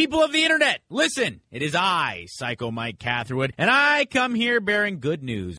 People of the internet, listen, it is I, Psycho Mike Catherwood, and I come here bearing good news.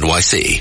NYC.